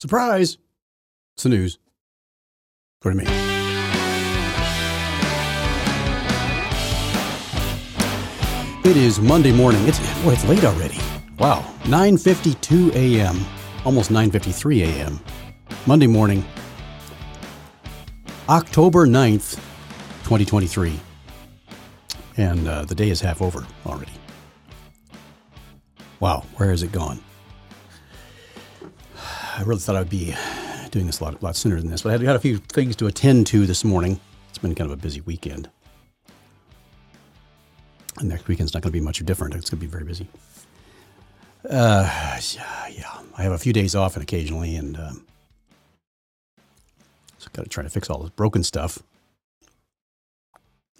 Surprise! It's the news. Do you mean? It is Monday morning. It's boy, it's late already. Wow, 9:52 a.m. Almost 9:53 a.m. Monday morning, October 9th, 2023. And uh, the day is half over already. Wow, where has it gone? I really thought I'd be doing this a lot, lot sooner than this, but I had a few things to attend to this morning. It's been kind of a busy weekend. And next weekend's not going to be much different. It's going to be very busy. Uh, yeah, yeah. I have a few days off and occasionally, and um, so got to try to fix all this broken stuff.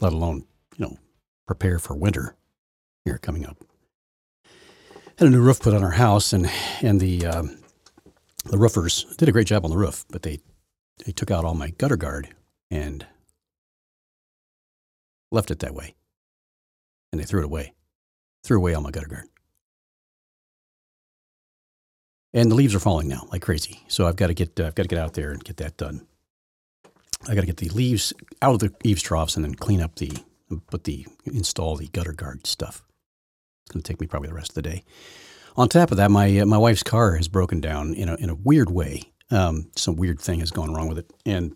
Let alone, you know, prepare for winter here coming up. Had a new roof put on our house, and and the um, the roofers did a great job on the roof, but they they took out all my gutter guard and left it that way and they threw it away. Threw away all my gutter guard. And the leaves are falling now like crazy. So I've got to get uh, I've got to get out there and get that done. I got to get the leaves out of the eaves troughs and then clean up the put the install the gutter guard stuff. It's going to take me probably the rest of the day. On top of that, my uh, my wife's car has broken down in a in a weird way. Um, some weird thing has gone wrong with it, and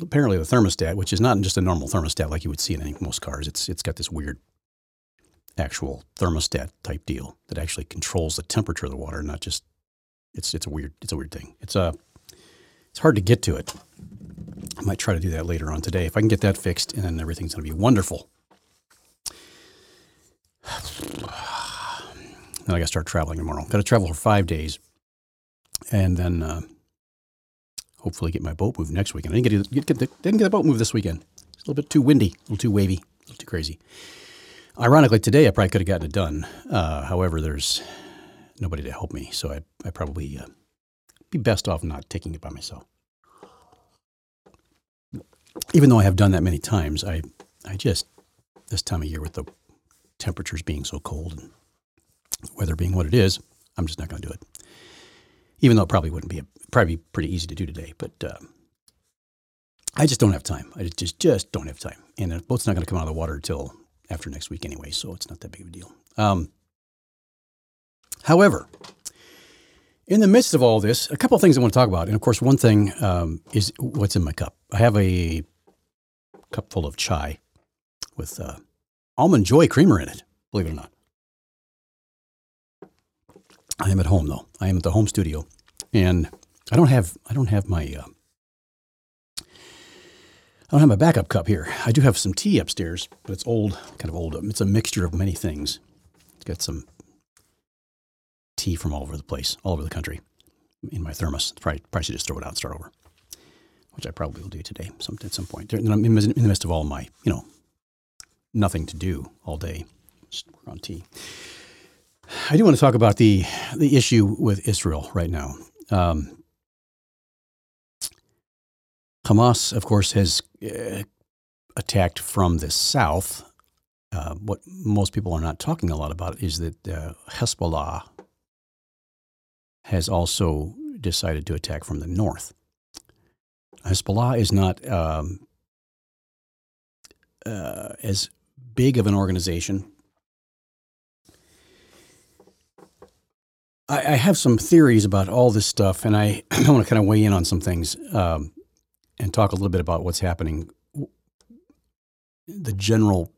apparently the thermostat, which is not just a normal thermostat like you would see in any, most cars, it's it's got this weird actual thermostat type deal that actually controls the temperature of the water, not just it's it's a weird it's a weird thing. It's a uh, it's hard to get to it. I might try to do that later on today if I can get that fixed, and then everything's going to be wonderful. Then I got to start traveling tomorrow. Got to travel for five days, and then uh, hopefully get my boat moved next weekend. I didn't get, get, the, didn't get the boat moved this weekend. It's a little bit too windy, a little too wavy, a little too crazy. Ironically, today I probably could have gotten it done. Uh, however, there's nobody to help me, so I I probably uh, be best off not taking it by myself. Even though I have done that many times, I I just this time of year with the temperatures being so cold and weather being what it is, I'm just not going to do it. Even though it probably wouldn't be a, probably be pretty easy to do today, but uh, I just don't have time. I just just don't have time, and the boat's not going to come out of the water until after next week anyway, so it's not that big of a deal. Um, however, in the midst of all this, a couple of things I want to talk about. And of course, one thing um, is what's in my cup. I have a cup full of chai with uh, almond joy creamer in it, believe it or not. I am at home though. I am at the home studio, and I don't have I don't have my uh, I don't have my backup cup here. I do have some tea upstairs, but it's old, kind of old. It's a mixture of many things. It's got some tea from all over the place, all over the country in my thermos. Probably, probably should just throw it out and start over, which I probably will do today some, at some point. I'm in the midst of all my, you know, nothing to do all day, just work on tea. I do want to talk about the the issue with Israel right now. Um, Hamas, of course, has uh, attacked from the south. Uh, what most people are not talking a lot about is that uh, Hezbollah has also decided to attack from the north. Hezbollah is not um, uh, as big of an organization. I, I, have some theories about all this stuff, and I, I want to kind of weigh in on some things. Um, and talk a little bit about what's happening. The general,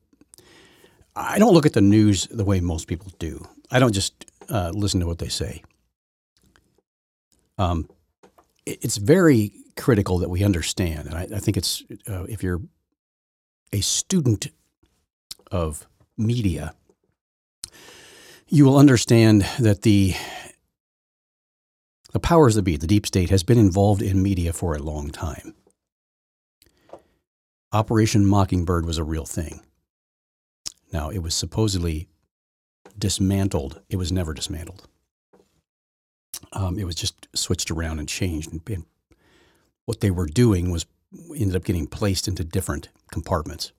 I don't look at the news the way most people do. I don't just uh, listen to what they say. Um, it's very critical that we understand, and I, I think it's uh, if you're a student of media, you will understand that the the powers that be, the deep state, has been involved in media for a long time. Operation Mockingbird was a real thing. Now, it was supposedly dismantled. It was never dismantled. Um, it was just switched around and changed. And, and what they were doing was ended up getting placed into different compartments.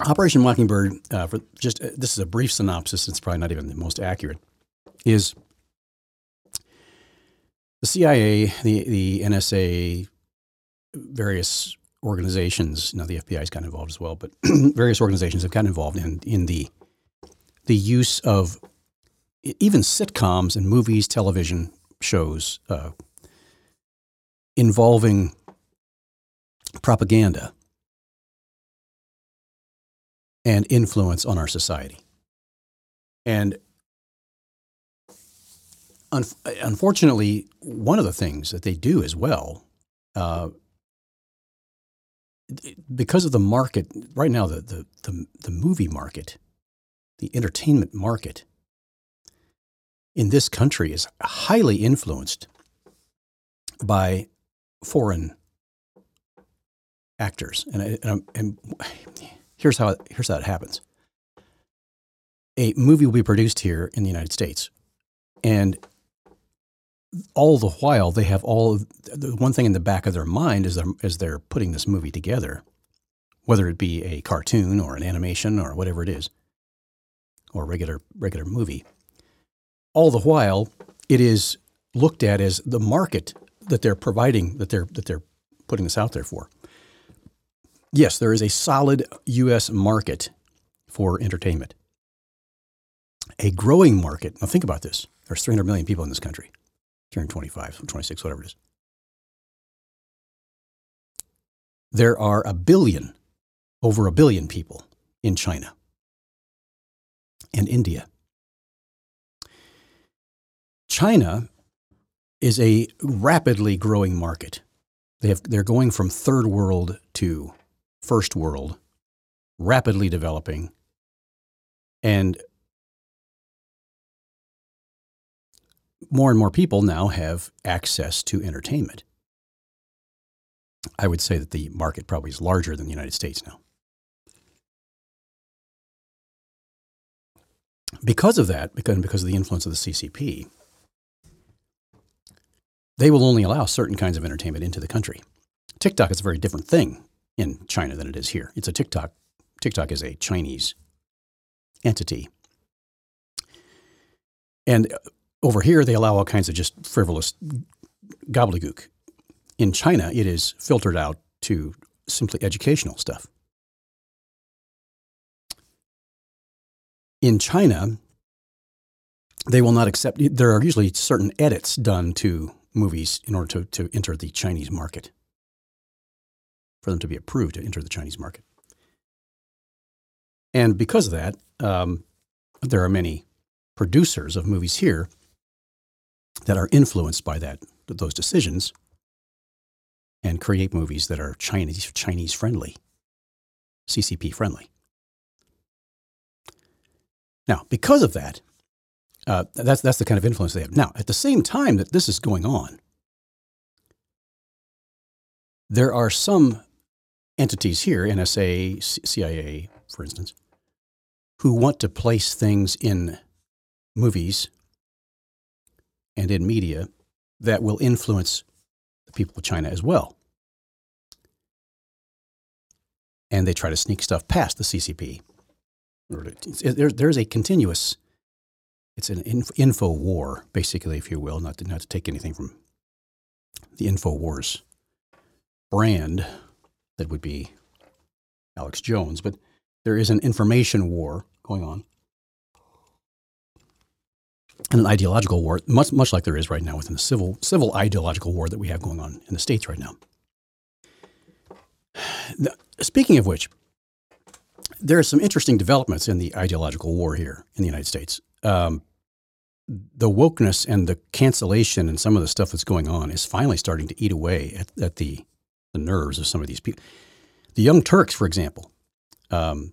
Operation Mockingbird, uh, for just uh, this is a brief synopsis. It's probably not even the most accurate. Is the CIA, the the NSA, various organizations. Now the FBI's got involved as well, but various organizations have gotten involved in in the the use of even sitcoms and movies, television shows uh, involving propaganda and influence on our society. And un- unfortunately, one of the things that they do as well, uh, because of the market right now, the, the, the, the movie market, the entertainment market in this country is highly influenced by foreign actors. And, and, and here's, how, here's how it happens a movie will be produced here in the United States. And all the while, they have all the one thing in the back of their mind is they're, as they're putting this movie together, whether it be a cartoon or an animation or whatever it is, or regular, regular movie. All the while, it is looked at as the market that they're providing, that they're, that they're putting this out there for. Yes, there is a solid U.S. market for entertainment a growing market. Now, think about this there's 300 million people in this country, 325, 26, whatever it is. There are a billion, over a billion people in China and India. China is a rapidly growing market. They have, they're going from third world to first world, rapidly developing. And more and more people now have access to entertainment. I would say that the market probably is larger than the United States now. Because of that, because, because of the influence of the CCP, they will only allow certain kinds of entertainment into the country. TikTok is a very different thing in China than it is here. It's a TikTok. TikTok is a Chinese entity. And uh, over here, they allow all kinds of just frivolous gobbledygook. In China, it is filtered out to simply educational stuff. In China, they will not accept, there are usually certain edits done to movies in order to, to enter the Chinese market, for them to be approved to enter the Chinese market. And because of that, um, there are many producers of movies here that are influenced by that those decisions and create movies that are Chinese Chinese friendly, CCP friendly. Now, because of that, uh, that's that's the kind of influence they have. Now, at the same time that this is going on, there are some entities here, NSA, CIA, for instance, who want to place things in movies and in media that will influence the people of China as well. And they try to sneak stuff past the CCP. There's a continuous, it's an info war, basically, if you will, not to, not to take anything from the info wars brand that would be Alex Jones, but there is an information war going on and an ideological war, much much like there is right now within the civil civil ideological war that we have going on in the states right now. now speaking of which, there are some interesting developments in the ideological war here in the United States. Um, the wokeness and the cancellation and some of the stuff that's going on is finally starting to eat away at, at the, the nerves of some of these people. The Young Turks, for example, um,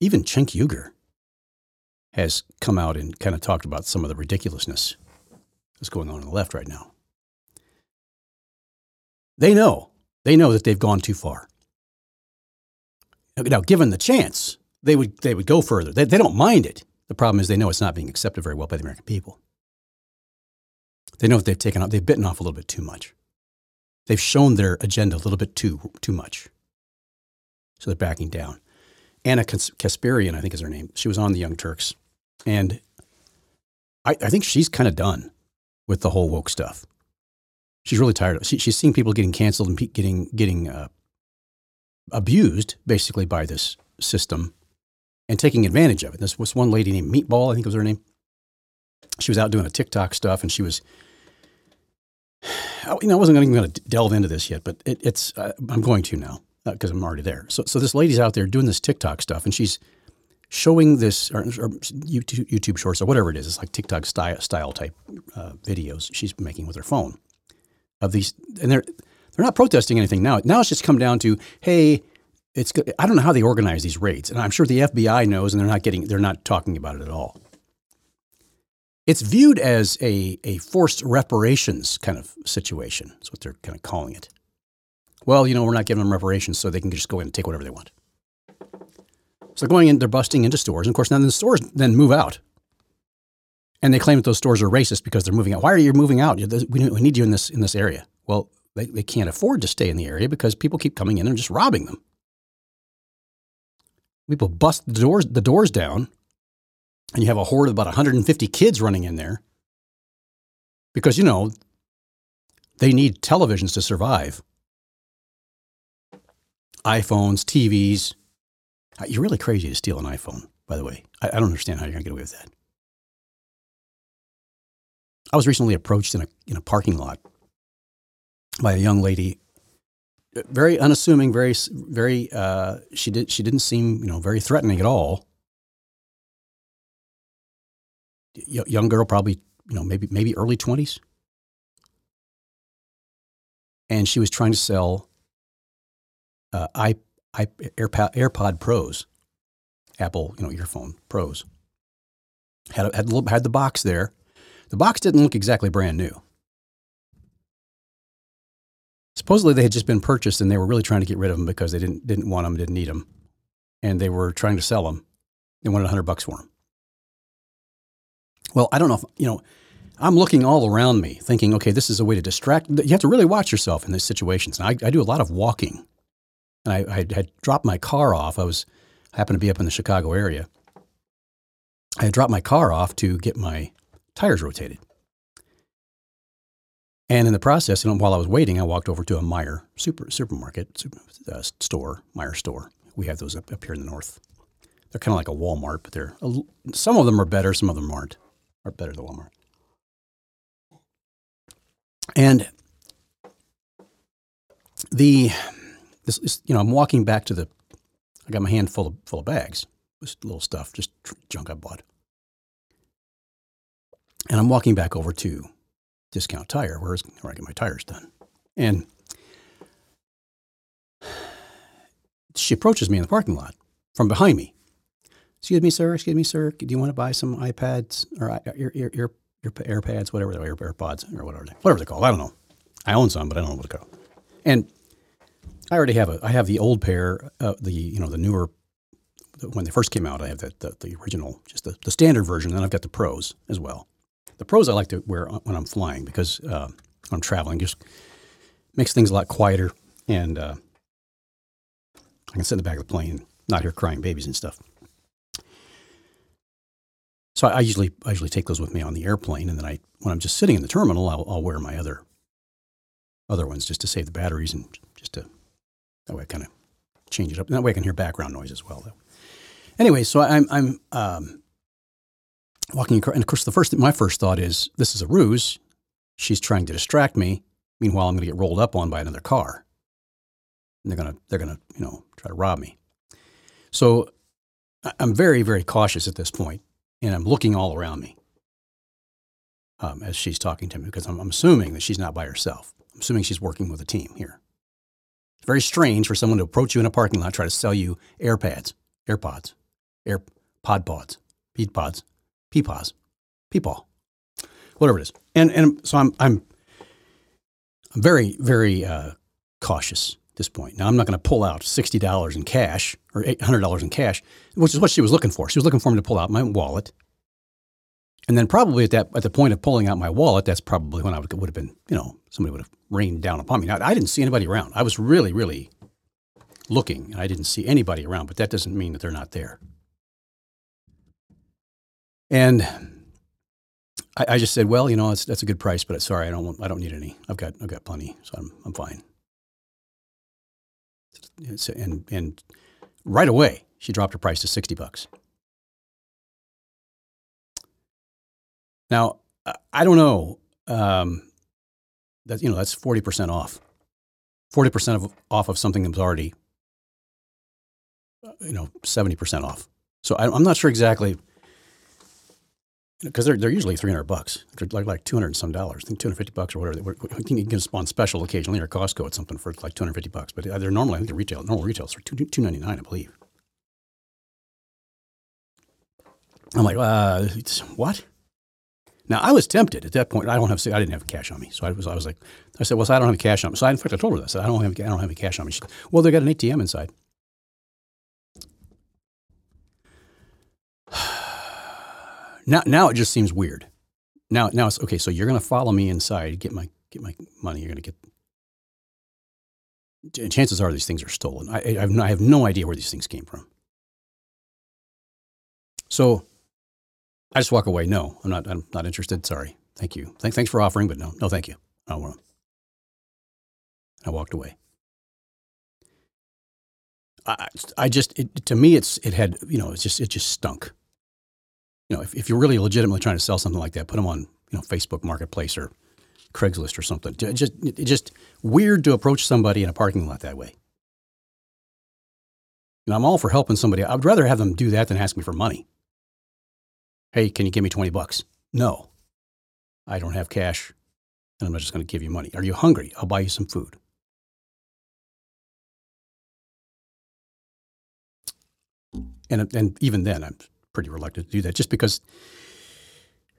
even Cenk Uygur, has come out and kind of talked about some of the ridiculousness that's going on on the left right now. They know, they know that they've gone too far. Now, given the chance, they would, they would go further. They, they don't mind it. The problem is they know it's not being accepted very well by the American people. They know that they've taken off, they've bitten off a little bit too much. They've shown their agenda a little bit too, too much. So they're backing down. Ana Kasparian, I think is her name. She was on the Young Turks and I, I think she's kind of done with the whole woke stuff. she's really tired. Of, she, she's seeing people getting canceled and getting getting uh, abused basically by this system and taking advantage of it. This was one lady named Meatball, I think was her name. She was out doing a TikTok stuff, and she was. You know, I wasn't even going to delve into this yet, but it, it's. Uh, I'm going to now because uh, I'm already there. So, so this lady's out there doing this TikTok stuff, and she's showing this or, or YouTube, YouTube, shorts or whatever it is. It's like TikTok style, style type uh, videos she's making with her phone of these, and they're they're not protesting anything now. Now it's just come down to hey, it's I don't know how they organize these raids, and I'm sure the FBI knows, and they're not getting they're not talking about it at all. It's viewed as a a forced reparations kind of situation. That's what they're kind of calling it. Well, you know, we're not giving them reparations, so they can just go in and take whatever they want. So they're going in, they're busting into stores, and of course, now the stores then move out, and they claim that those stores are racist because they're moving out. Why are you moving out? We need you in this in this area. Well, they, they can't afford to stay in the area because people keep coming in and just robbing them. People bust the doors, the doors down, and you have a horde of about 150 kids running in there because, you know, they need televisions to survive. iPhones, TVs. Uh, you're really crazy to steal an iPhone, by the way. I, don't understand how you're going to get away with that. I was recently approached in a, in a parking lot by a young lady very unassuming, very, very. Uh, she did. She didn't seem, you know, very threatening at all. Young girl, probably, you know, maybe maybe early twenties, and she was trying to sell uh, i, i AirPod, AirPod Pros, Apple, you know, earphone Pros. Had had had the box there. The box didn't look exactly brand new. Supposedly they had just been purchased and they were really trying to get rid of them because they didn't didn't want them, didn't need them, and they were trying to sell them. They wanted hundred bucks for them. Well, I don't know if you know. I'm looking all around me, thinking, okay, this is a way to distract. You have to really watch yourself in these situations. And I, I do a lot of walking, and I, I had dropped my car off. I was happened to be up in the Chicago area. I had dropped my car off to get my tires rotated. And in the process, and while I was waiting, I walked over to a Meijer super supermarket super, uh, store, Meijer store. We have those up, up here in the north. They're kind of like a Walmart, but they're some of them are better, some of them aren't. Are better than Walmart. And the this, this, you know, I'm walking back to the. I got my hand full of full of bags, just little stuff, just junk I bought. And I'm walking back over to discount tire, where, where I get my tires done. And she approaches me in the parking lot from behind me. Excuse me, sir. Excuse me, sir. Do you want to buy some iPads or ear, ear, ear, ear AirPads, whatever they are, AirPods or whatever they, whatever they're called? I don't know. I own some, but I don't know what they're called. And I already have a. I have the old pair, uh, the you know the newer. When they first came out, I have the, the, the original, just the, the standard version. And then I've got the pros as well. The pros I like to wear when I'm flying because uh, I'm traveling just makes things a lot quieter, and uh, I can sit in the back of the plane, not hear crying babies and stuff. So I, usually I usually take those with me on the airplane, and then I when I'm just sitting in the terminal, I'll, I'll wear my other other ones just to save the batteries and just to that way I kind of change it up. And that way I can hear background noise as well. Though. Anyway, so I'm I'm um, walking across, and of course, the first my first thought is this is a ruse. She's trying to distract me. Meanwhile, I'm going to get rolled up on by another car, and they're going to they're to you know try to rob me. So I'm very very cautious at this point, and I'm looking all around me um, as she's talking to me because I'm, I'm assuming that she's not by herself. I'm assuming she's working with a team here. It's very strange for someone to approach you in a parking lot, try to sell you AirPads, AirPods, AirPod pods, Peed pods, Peepaws, Peepaw, whatever it is. And and so I'm I'm I'm very very uh, cautious this point. Now I'm not going to pull out sixty dollars in cash or eight hundred dollars in cash, which is what she was looking for. She was looking for me to pull out my wallet, and then probably at that at the point of pulling out my wallet, that's probably when I would, would have been you know somebody would have rained down upon me. Now I didn't see anybody around. I was really really looking, and I didn't see anybody around. But that doesn't mean that they're not there. And I, I just said, well, you know, that's, that's a good price, but sorry, I don't want, I don't need any. I've got I've got plenty, so I'm I'm fine. And and right away, she dropped her price to sixty bucks. Now, I don't know. Um, that you know, that's forty percent off. Forty percent of, off of something that was already, you know, seventy percent off. So I, I'm not sure exactly because they're, they're usually 300 bucks. Like, like 200 and some dollars. I think 250 bucks or whatever. I think you can on special occasionally or Costco at something for like 250 bucks. But they're normally, I think the retail, normal retails for 299 I believe. I'm like, uh, what? Now I was tempted at that point. I don't have, I didn't have cash on me, so I was, I was like, I said, well, so I don't have cash on me. So I, in fact, I told her that. I said, I don't have, I don't have any cash on me. She said, well, they got an ATM inside. Now, now it just seems weird. Now, now it's okay. So you're going to follow me inside, get my get my money. You're going to get. Chances are these things are stolen. I, I, have no, I have no idea where these things came from. So, I just walk away. No, I'm not. I'm not interested. Sorry. Thank you. Thank, thanks for offering, but no, no, thank you. I don't want. I walked away. I, I just, it, to me, it's, it had, you know, it's just, it just stunk you know, if, if you're really legitimately trying to sell something like that, put them on, you know, Facebook Marketplace or Craigslist or something. Just, it just weird to approach somebody in a parking lot that way. And I'm all for helping somebody. I would rather have them do that than ask me for money. Hey, can you give me 20 bucks? No, I don't have cash and I'm not just going to give you money. Are you hungry? I'll buy you some food. And, and even then, I'm pretty reluctant to do that just because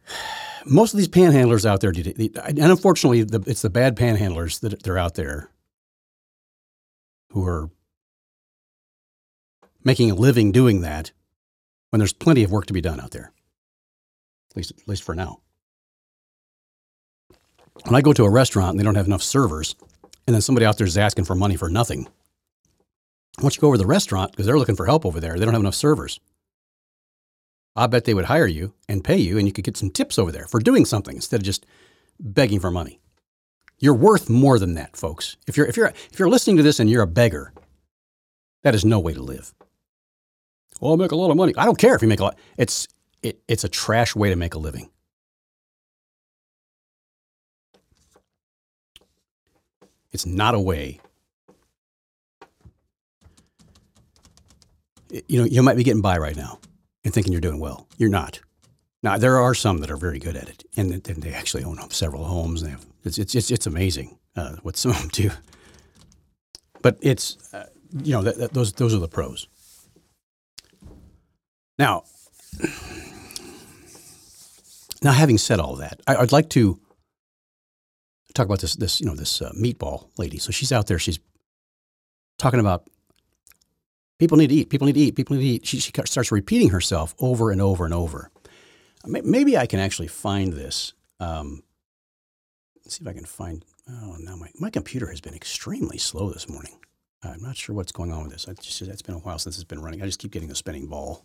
most of these panhandlers out there, and unfortunately, it's the bad panhandlers that they're out there who are making a living doing that when there's plenty of work to be done out there, at least, at least for now. When I go to a restaurant and they don't have enough servers, and then somebody out there is asking for money for nothing, once you go over to the restaurant, because they're looking for help over there, they don't have enough servers. I bet they would hire you and pay you, and you could get some tips over there for doing something instead of just begging for money. You're worth more than that, folks. If you're if you're if you're listening to this and you're a beggar, that is no way to live. Well, I make a lot of money. I don't care if you make a lot. It's it, it's a trash way to make a living. It's not a way. You know, you might be getting by right now and thinking you're doing well. You're not. Now there are some that are very good at it, and, they actually own several homes. And have it's it's it's, it's amazing uh, what some of them do. But it's uh, you know that, that, those those are the pros. Now, now having said all that, I, would like to talk about this this you know this uh, meatball lady. So she's out there. She's talking about People need to eat. People need to eat. People need to eat. She, she starts repeating herself over and over and over. Maybe I can actually find this. Um, let's see if I can find. Oh, now my, my computer has been extremely slow this morning. I'm not sure what's going on with this. I just, it's been a while since it's been running. I just keep getting a spinning ball,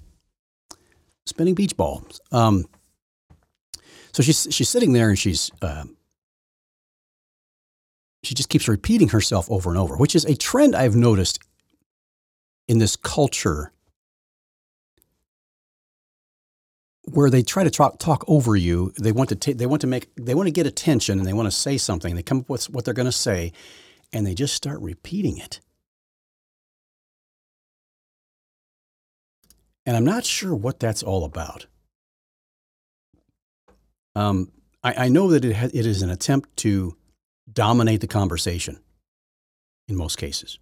spinning beach ball. Um, so she's she's sitting there and she's uh, she just keeps repeating herself over and over, which is a trend I've noticed in this culture where they try to talk, talk over you. They want to t- they want to make they want to get attention and they want to say something. They come up with what they're going to say, and they just start repeating it. And I'm not sure what that's all about. Um, I, I, know that it, ha- it is an attempt to dominate the conversation in most cases.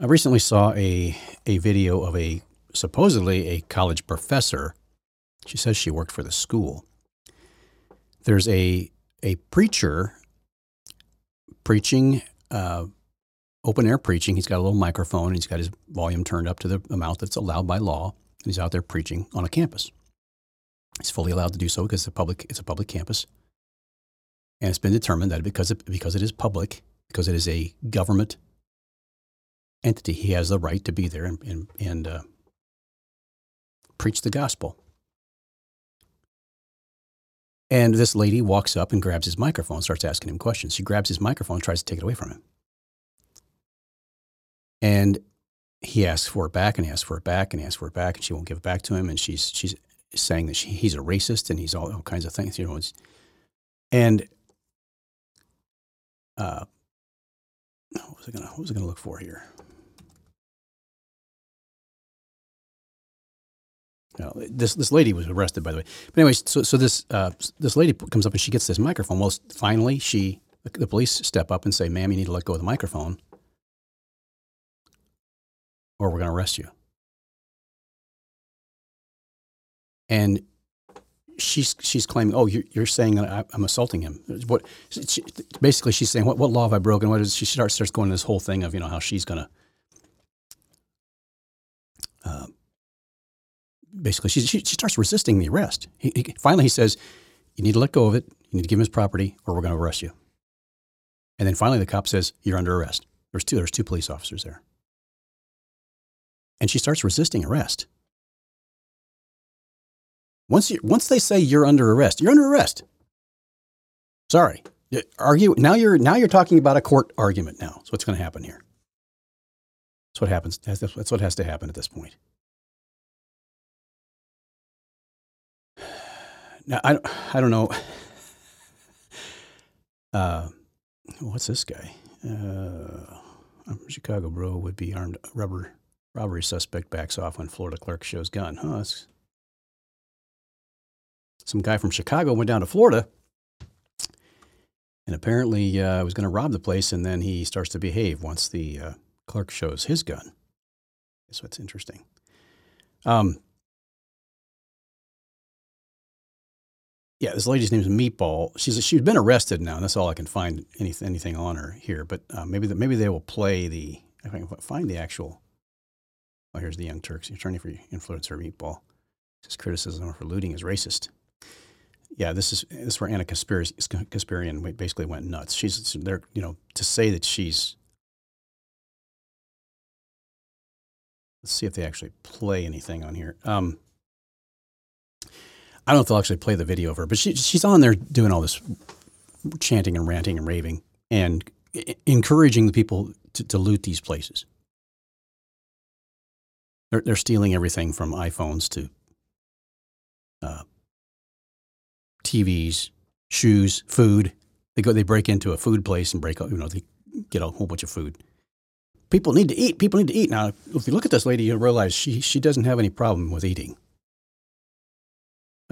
I recently saw a, a video of a supposedly a college professor. She says she worked for the school. There's a, a preacher preaching, uh, open air preaching. He's got a little microphone. he's got his volume turned up to the amount that's allowed by law. And he's out there preaching on a campus. He's fully allowed to do so because it's a public, it's a public campus. And it's been determined that because it, because it is public, because it is a government entity. He has the right to be there and, and, and uh, preach the gospel. And this lady walks up and grabs his microphone, starts asking him questions. She grabs his microphone, tries to take it away from him. And he asks for it back and he asks for it back and he asks for it back and she won't give it back to him. And she's, she's saying that she, he's a racist and he's all, all kinds of things, you know. and uh, what was I gonna what was I gonna look for here? No, this this lady was arrested, by the way. But anyways, so so this uh, this lady comes up and she gets this microphone. Well, finally, she the police step up and say, "Ma'am, you need to let go of the microphone, or we're going to arrest you." And she's she's claiming, oh, you're, you're saying that I, am assaulting him. What she, basically she's saying, what what law have I broken? What is she starts starts going this whole thing of you know how she's gonna. Uh, basically, she, she, she starts resisting the arrest. He, he, finally, he says, "You need to let go of it. You need to give him his property, or we're going to arrest you." And then finally, the cop says, "You're under arrest." There's two. There's two police officers there, and she starts resisting arrest. Once you, once they say you're under arrest, you're under arrest. Sorry, argue now. You're now you're talking about a court argument. Now, so what's going to happen here? That's what happens. That's what has to happen at this point. Now, I I don't know. Uh, what's this guy? Uh, Chicago bro would be armed rubber robbery suspect backs off when Florida clerk shows gun. Huh? Some guy from Chicago went down to Florida and apparently uh, was going to rob the place, and then he starts to behave once the uh, clerk shows his gun. That's what's interesting. Um, yeah, this lady's name is Meatball. She's she's been arrested now, and that's all I can find anything anything on her here. But uh, maybe the, maybe they will play the if I can find the actual. Oh, here's the Young Turks attorney for influencer Meatball. His criticism of her looting is racist yeah, this is this is where Ana Kasparian basically went nuts. She's there, you know, to say that she's. Let's see if they actually play anything on here. Um, I don't know if they'll actually play the video of her, but she, she's on there doing all this chanting and ranting and raving and encouraging the people to, to loot these places. They're, they're stealing everything from iPhones to uh, TVs, shoes, food. They go, they break into a food place and break, you know, they get a whole bunch of food. People need to eat. People need to eat. Now, if you look at this lady, you realize she, she doesn't have any problem with eating.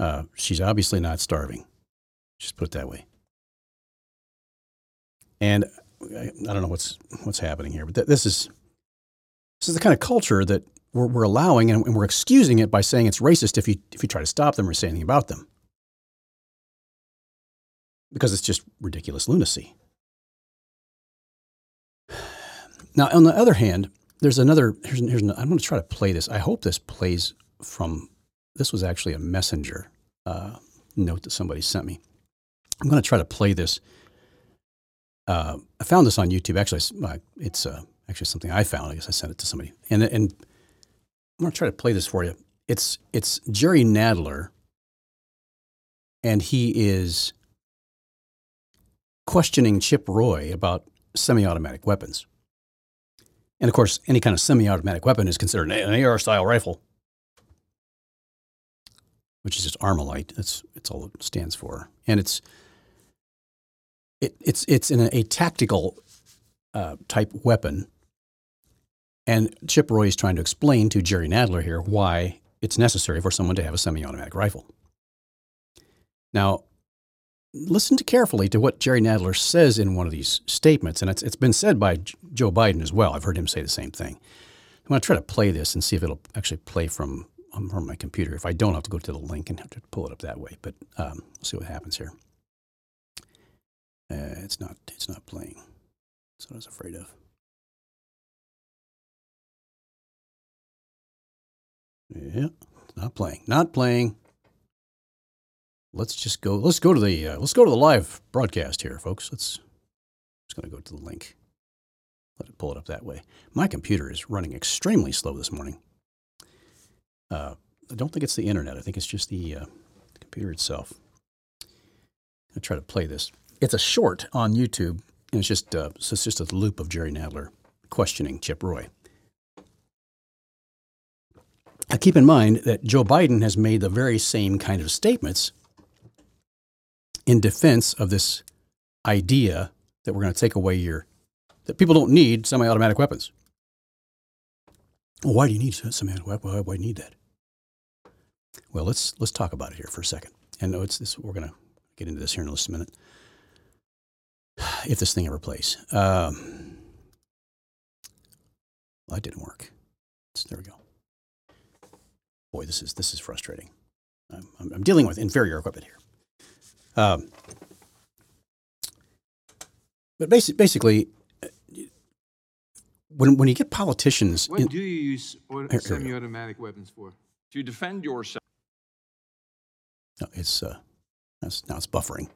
Uh, she's obviously not starving. Just put it that way. And I, I don't know what's what's happening here, but th- this is this is the kind of culture that we're, we're allowing, and, and we're excusing it by saying it's racist if you if you try to stop them or say anything about them because it's just ridiculous lunacy. Now, on the other hand, there's another. Here's, here's I'm going to try to play this. I hope this plays from. This was actually a messenger uh, note that somebody sent me. I'm going to try to play this. Uh, I found this on YouTube. Actually, it's uh, actually something I found. I guess I sent it to somebody, and and I'm going to try to play this for you. It's it's Jerry Nadler, and he is questioning Chip Roy about semi automatic weapons. And of course, any kind of semi automatic weapon is considered an AR style rifle, which is just Armalite. That's, that's all it stands for. And it's, it, it's, it's in a, a tactical uh, type weapon. And Chip Roy is trying to explain to Jerry Nadler here why it's necessary for someone to have a semi automatic rifle. Now, listen to carefully to what Jerry Nadler says in one of these statements, and it's, it's been said by Joe Biden as well. I've heard him say the same thing. I'm going to try to play this and see if it'll actually play from, um, from my computer. If I don't, I'll have to go to the link and have to pull it up that way. But um, we'll see what happens here. Uh, it's not it's not playing. That's what I was afraid of. Yeah, not playing. Not playing let's just go. Let's go to the uh, let's go to the live broadcast here, folks. Let's I'm just going to go to the link. Let it pull it up that way. My computer is running extremely slow this morning. Uh, I don't think it's the internet. I think it's just the, uh, the computer itself. I try to play this. It's a short on YouTube, and it's just uh, so it's just a loop of Jerry Nadler questioning Chip Roy. Now, keep in mind that Joe Biden has made the very same kind of statements in defense of this idea that we're going to take away your that people don't need semi-automatic weapons. Well, why do you need semi-automatic why do you need that? Well, let's let's talk about it here for a second. And no, it's this. We're going to get into this here in just a minute. If this thing ever plays, um, well, that didn't work. So there we go. Boy, this is this is frustrating. I'm, I'm, I'm dealing with inferior equipment here. Um, but basic, basically, uh, when when you get politicians, What in- do you use au- Here- here semi-automatic weapons for? to defend yourself. No, it's uh, that's, now it's buffering.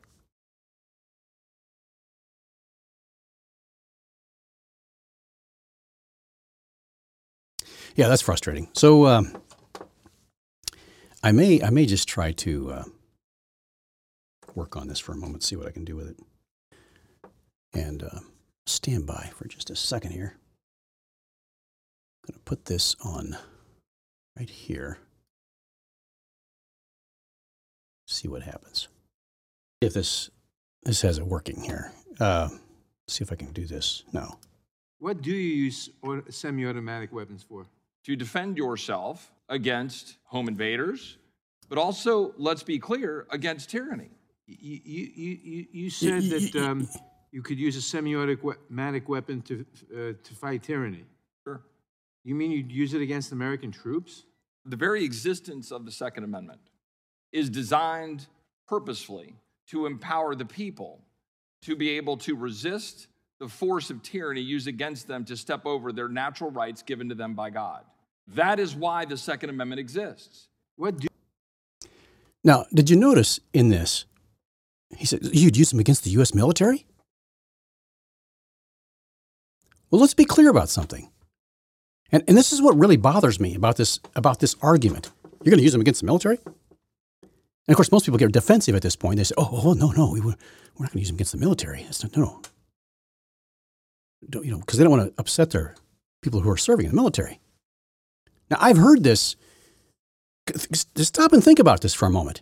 Yeah, that's frustrating. So um, I may I may just try to uh, work on this for a moment, see what I can do with it, and uh, stand by for just a second here. I'm going to put this on right here. See what happens. If this this has it working here. Uh, see if I can do this. No. What do you use au- semi-automatic weapons for? to defend yourself against home invaders, but also, let's be clear, against tyranny. You, you, you, you- you said that um, you could use a semi-automatic weapon to, uh, to fight tyranny. Sure. You mean you'd use it against American troops? The very existence of the Second Amendment is designed purposefully to empower the people to be able to resist the force of tyranny used against them to step over their natural rights given to them by God. That is why the Second Amendment exists. What do Now, did you notice in this? He said you'd use them against the U.S. military. Well, let's be clear about something. And, and this is what really bothers me about this about this argument. You're going to use them against the military? And of course, most people get defensive at this point. They say, "Oh, oh no, no, we, we're not going to use them against the military." It's not, no, no. Don't, you know, because they don't want to upset their people who are serving in the military. Now, I've heard this. Just stop and think about this for a moment.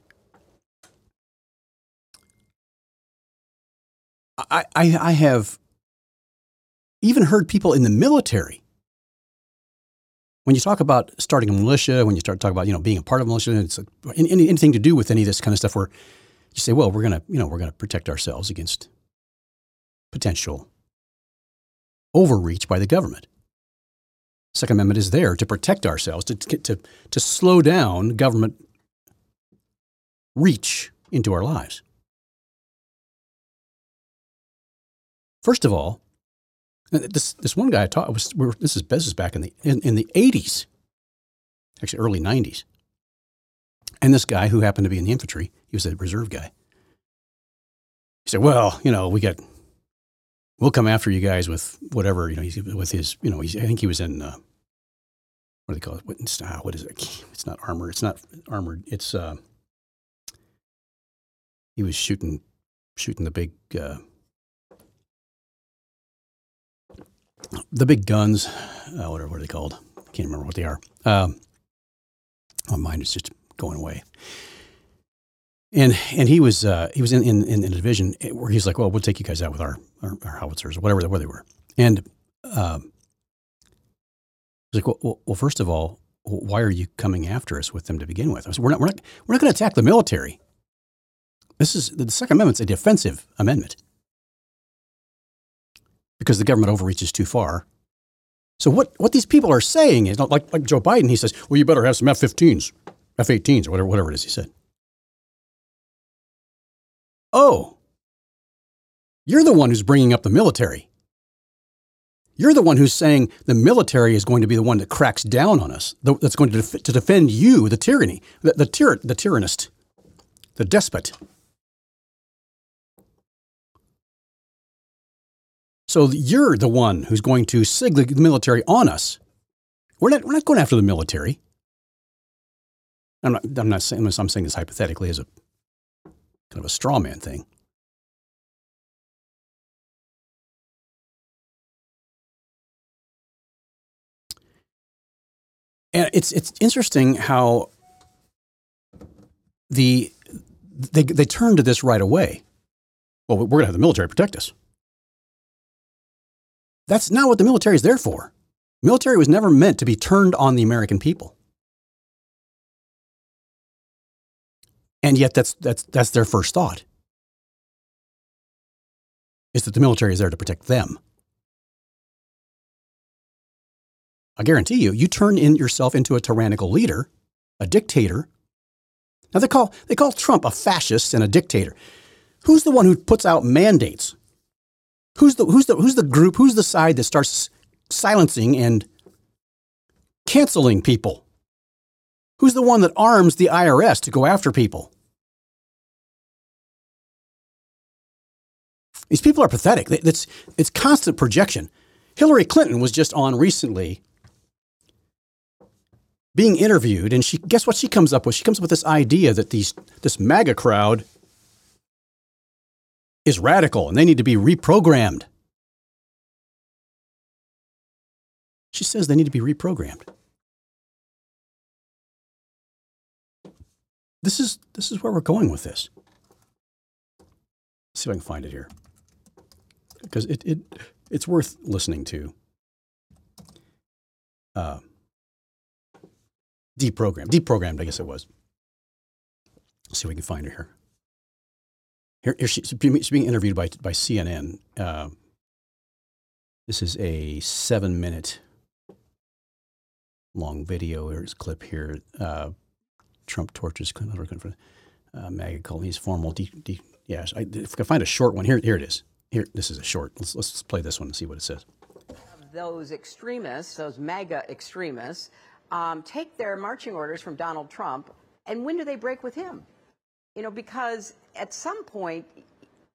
I, I, I have even heard people in the military. When you talk about starting a militia, when you start talking about you know being a part of a militia, it's any, anything to do with any of this kind of stuff, where you say, well, we're gonna you know we're gonna protect ourselves against potential overreach by the government. Second Amendment is there to protect ourselves, to, to, to slow down government reach into our lives. First of all, this, this one guy I taught was we were, this is this is back in the in, in the 80s, actually early 90s. And this guy who happened to be in the infantry, he was a reserve guy. He said, "Well, you know, we got we'll come after you guys with whatever you know. He's with his you know. He's, I think he was in uh, what do they call it? What, ah, what is it? It's not armor. It's not armored. It's uh, he was shooting shooting the big uh, the big guns. Uh, whatever what are they called? I can't remember what they are. Um, my mind is just going away. And and he was uh, he was in, in in a division where he's like, well, we'll take you guys out with our our, our howitzers, or whatever they, where they were. And um, he's like, well, well, well, first of all, why are you coming after us with them to begin with? I said, we're not we're not we're not going to attack the military. This is the Second Amendment's a defensive amendment because the government overreaches too far. So what what these people are saying is like like Joe Biden. He says, well, you better have some F-15s, F-18s, or whatever whatever it is he said. Oh, you're the one who's bringing up the military. You're the one who's saying the military is going to be the one that cracks down on us, that's going to, def- to defend you, the tyranny, the, the, tyr- the tyrannist, the despot. So you're the one who's going to sig the military on us. We're not, we're not going after the military. I'm not, I'm not saying this, I'm saying this hypothetically as a kind of a straw man thing. And it's, it's interesting how the, they, they turn to this right away. Well, we're going to have the military protect us. That's not what the military is there for. Military was never meant to be turned on the American people. And yet that's that's that's their first thought. Is that the military is there to protect them. I guarantee you, you turn in yourself into a tyrannical leader, a dictator. Now they call they call Trump a fascist and a dictator. Who's the one who puts out mandates? Who's the who's the who's the group? Who's the side that starts silencing and canceling people? Who's the one that arms the IRS to go after people? These people are pathetic. It's, it's constant projection. Hillary Clinton was just on recently being interviewed, and she guess what she comes up with? She comes up with this idea that these this MAGA crowd is radical and they need to be reprogrammed. She says they need to be reprogrammed. This is this is where we're going with this. Let's see if I can find it here. Because it, it it's worth listening to. Uh, deprogrammed. Deprogrammed, I guess it was. Let's see if we can find it here. Here, here she's being interviewed by, by CNN. Uh, this is a seven minute long video. Here's a clip here. Uh, Trump torches Clinton. Uh, MAGA colonies formal. De, de, yeah, I, if I find a short one, here, here it is. Here, this is a short. Let's, let's play this one and see what it says. Those extremists, those MAGA extremists, um, take their marching orders from Donald Trump, and when do they break with him? You know, because at some point,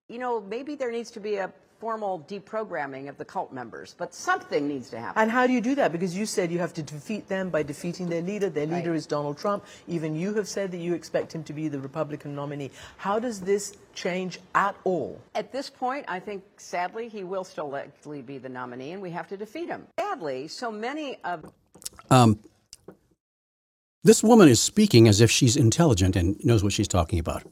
you know, maybe there needs to be a formal deprogramming of the cult members, but something needs to happen. And how do you do that? Because you said you have to defeat them by defeating their leader. Their leader right. is Donald Trump. Even you have said that you expect him to be the Republican nominee. How does this change at all? At this point, I think sadly he will still likely be the nominee, and we have to defeat him. Sadly, so many of. Um, this woman is speaking as if she's intelligent and knows what she's talking about.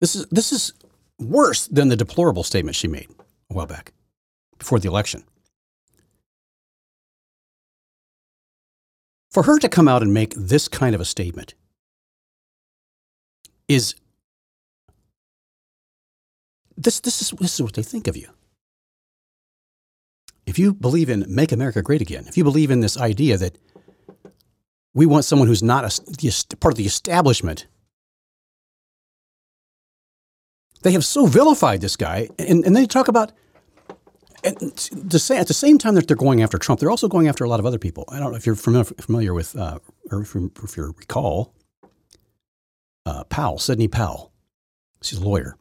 This is, this is worse than the deplorable statement she made a while back before the election. For her to come out and make this kind of a statement is this, this, is, this is what they think of you if you believe in make America great again, if you believe in this idea that we want someone who's not a, part of the establishment, they have so vilified this guy, and, and they talk about. And to say, at the same time that they're going after Trump, they're also going after a lot of other people. I don't know if you're familiar, familiar with, uh, or if you, if you recall, uh, Powell, Sidney Powell. She's a lawyer.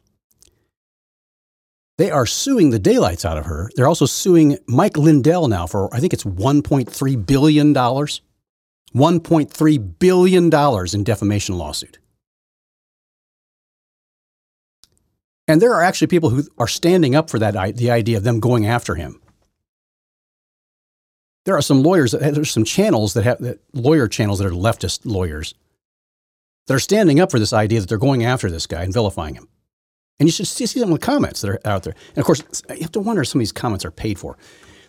They are suing the daylights out of her. They're also suing Mike Lindell now for, I think it's $1.3 billion. $1.3 billion in defamation lawsuit. And there are actually people who are standing up for that, the idea of them going after him. There are some lawyers, uh, there's some channels that have, that lawyer channels that are leftist lawyers that are standing up for this idea that they're going after this guy and vilifying him. And you should see some of the comments that are out there. And of course, you have to wonder if some of these comments are paid for.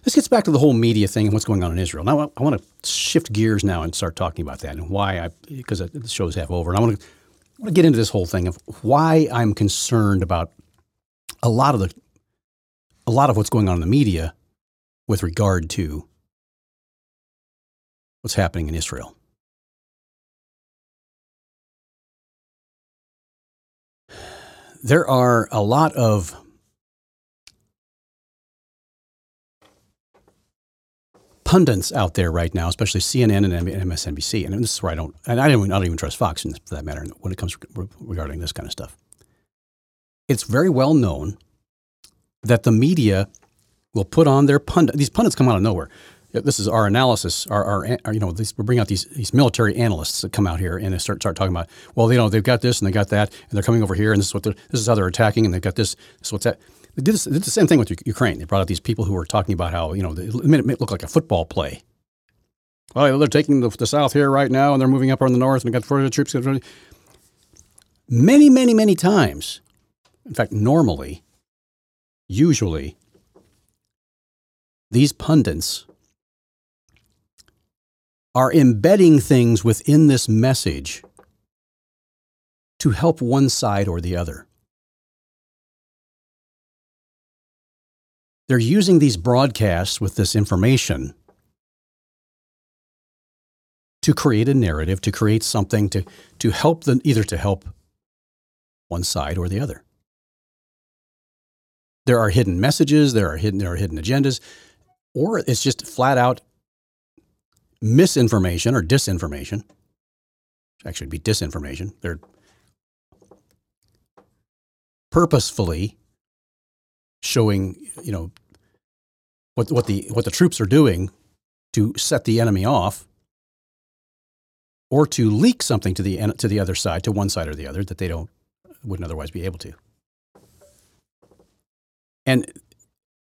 This gets back to the whole media thing and what's going on in Israel. Now, I want to shift gears now and start talking about that and why I, because the show's half over. And I want to, I want to get into this whole thing of why I'm concerned about a lot of the, a lot of what's going on in the media with regard to what's happening in Israel. There are a lot of pundits out there right now, especially CNN and MSNBC, and this is where I don't, and I don't, even, I don't even trust Fox for that matter when it comes regarding this kind of stuff. It's very well known that the media will put on their pundit. These pundits come out of nowhere this is our analysis. Our, our, our you know, these, we bring out these these military analysts that come out here and they start start talking about, well, you know, they've got this and they got that, and they're coming over here, and this is what this is how they're attacking, and they've got this. This is what's that. They did, this, they did the same thing with Ukraine. They brought out these people who were talking about how you know it made it look like a football play. Well, they're taking the, the south here right now, and they're moving up on the north, and they got further troops. Many, many, many times, in fact, normally, usually, these pundits are embedding things within this message to help one side or the other. They're using these broadcasts with this information to create a narrative, to create something to, to help them, either to help one side or the other. There are hidden messages, there are hidden, there are hidden agendas, or it's just flat out misinformation or disinformation. Actually, be disinformation. They're purposefully showing, you know, what, what the what the troops are doing to set the enemy off, or to leak something to the to the other side, to one side or the other, that they don't wouldn't otherwise be able to. And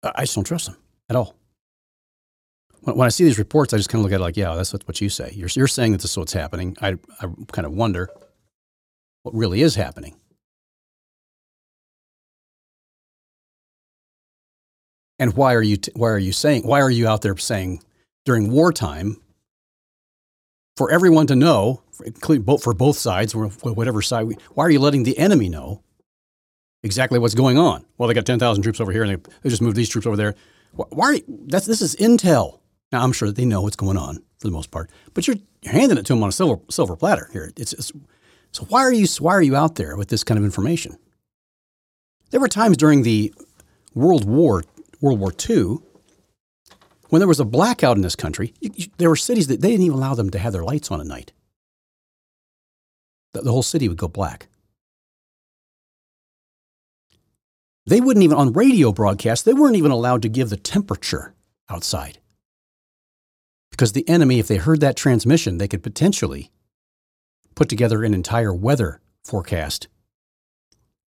I just don't trust them at all. When, when I see these reports, I just kind of look at it like, yeah, that's what, what you say. You're, you're saying that this is what's happening. I, I kind of wonder what really is happening. And why are you t- why are you saying why are you out there saying during wartime for everyone to know for, both for both sides whatever side we, why are you letting the enemy know exactly what's going on? Well, they got 10,000 troops over here and they, they just moved these troops over there. Why, why you, that's this is intel. Now, I'm sure they know what's going on for the most part, but you're, you're handing it to them on a silver silver platter here. It's, it's so why are you why are you out there with this kind of information? There were times during the World War World War II, when there was a blackout in this country, you, you, there were cities that they didn't even allow them to have their lights on at night. The, the whole city would go black. They wouldn't even, on radio broadcasts, they weren't even allowed to give the temperature outside. Because the enemy, if they heard that transmission, they could potentially put together an entire weather forecast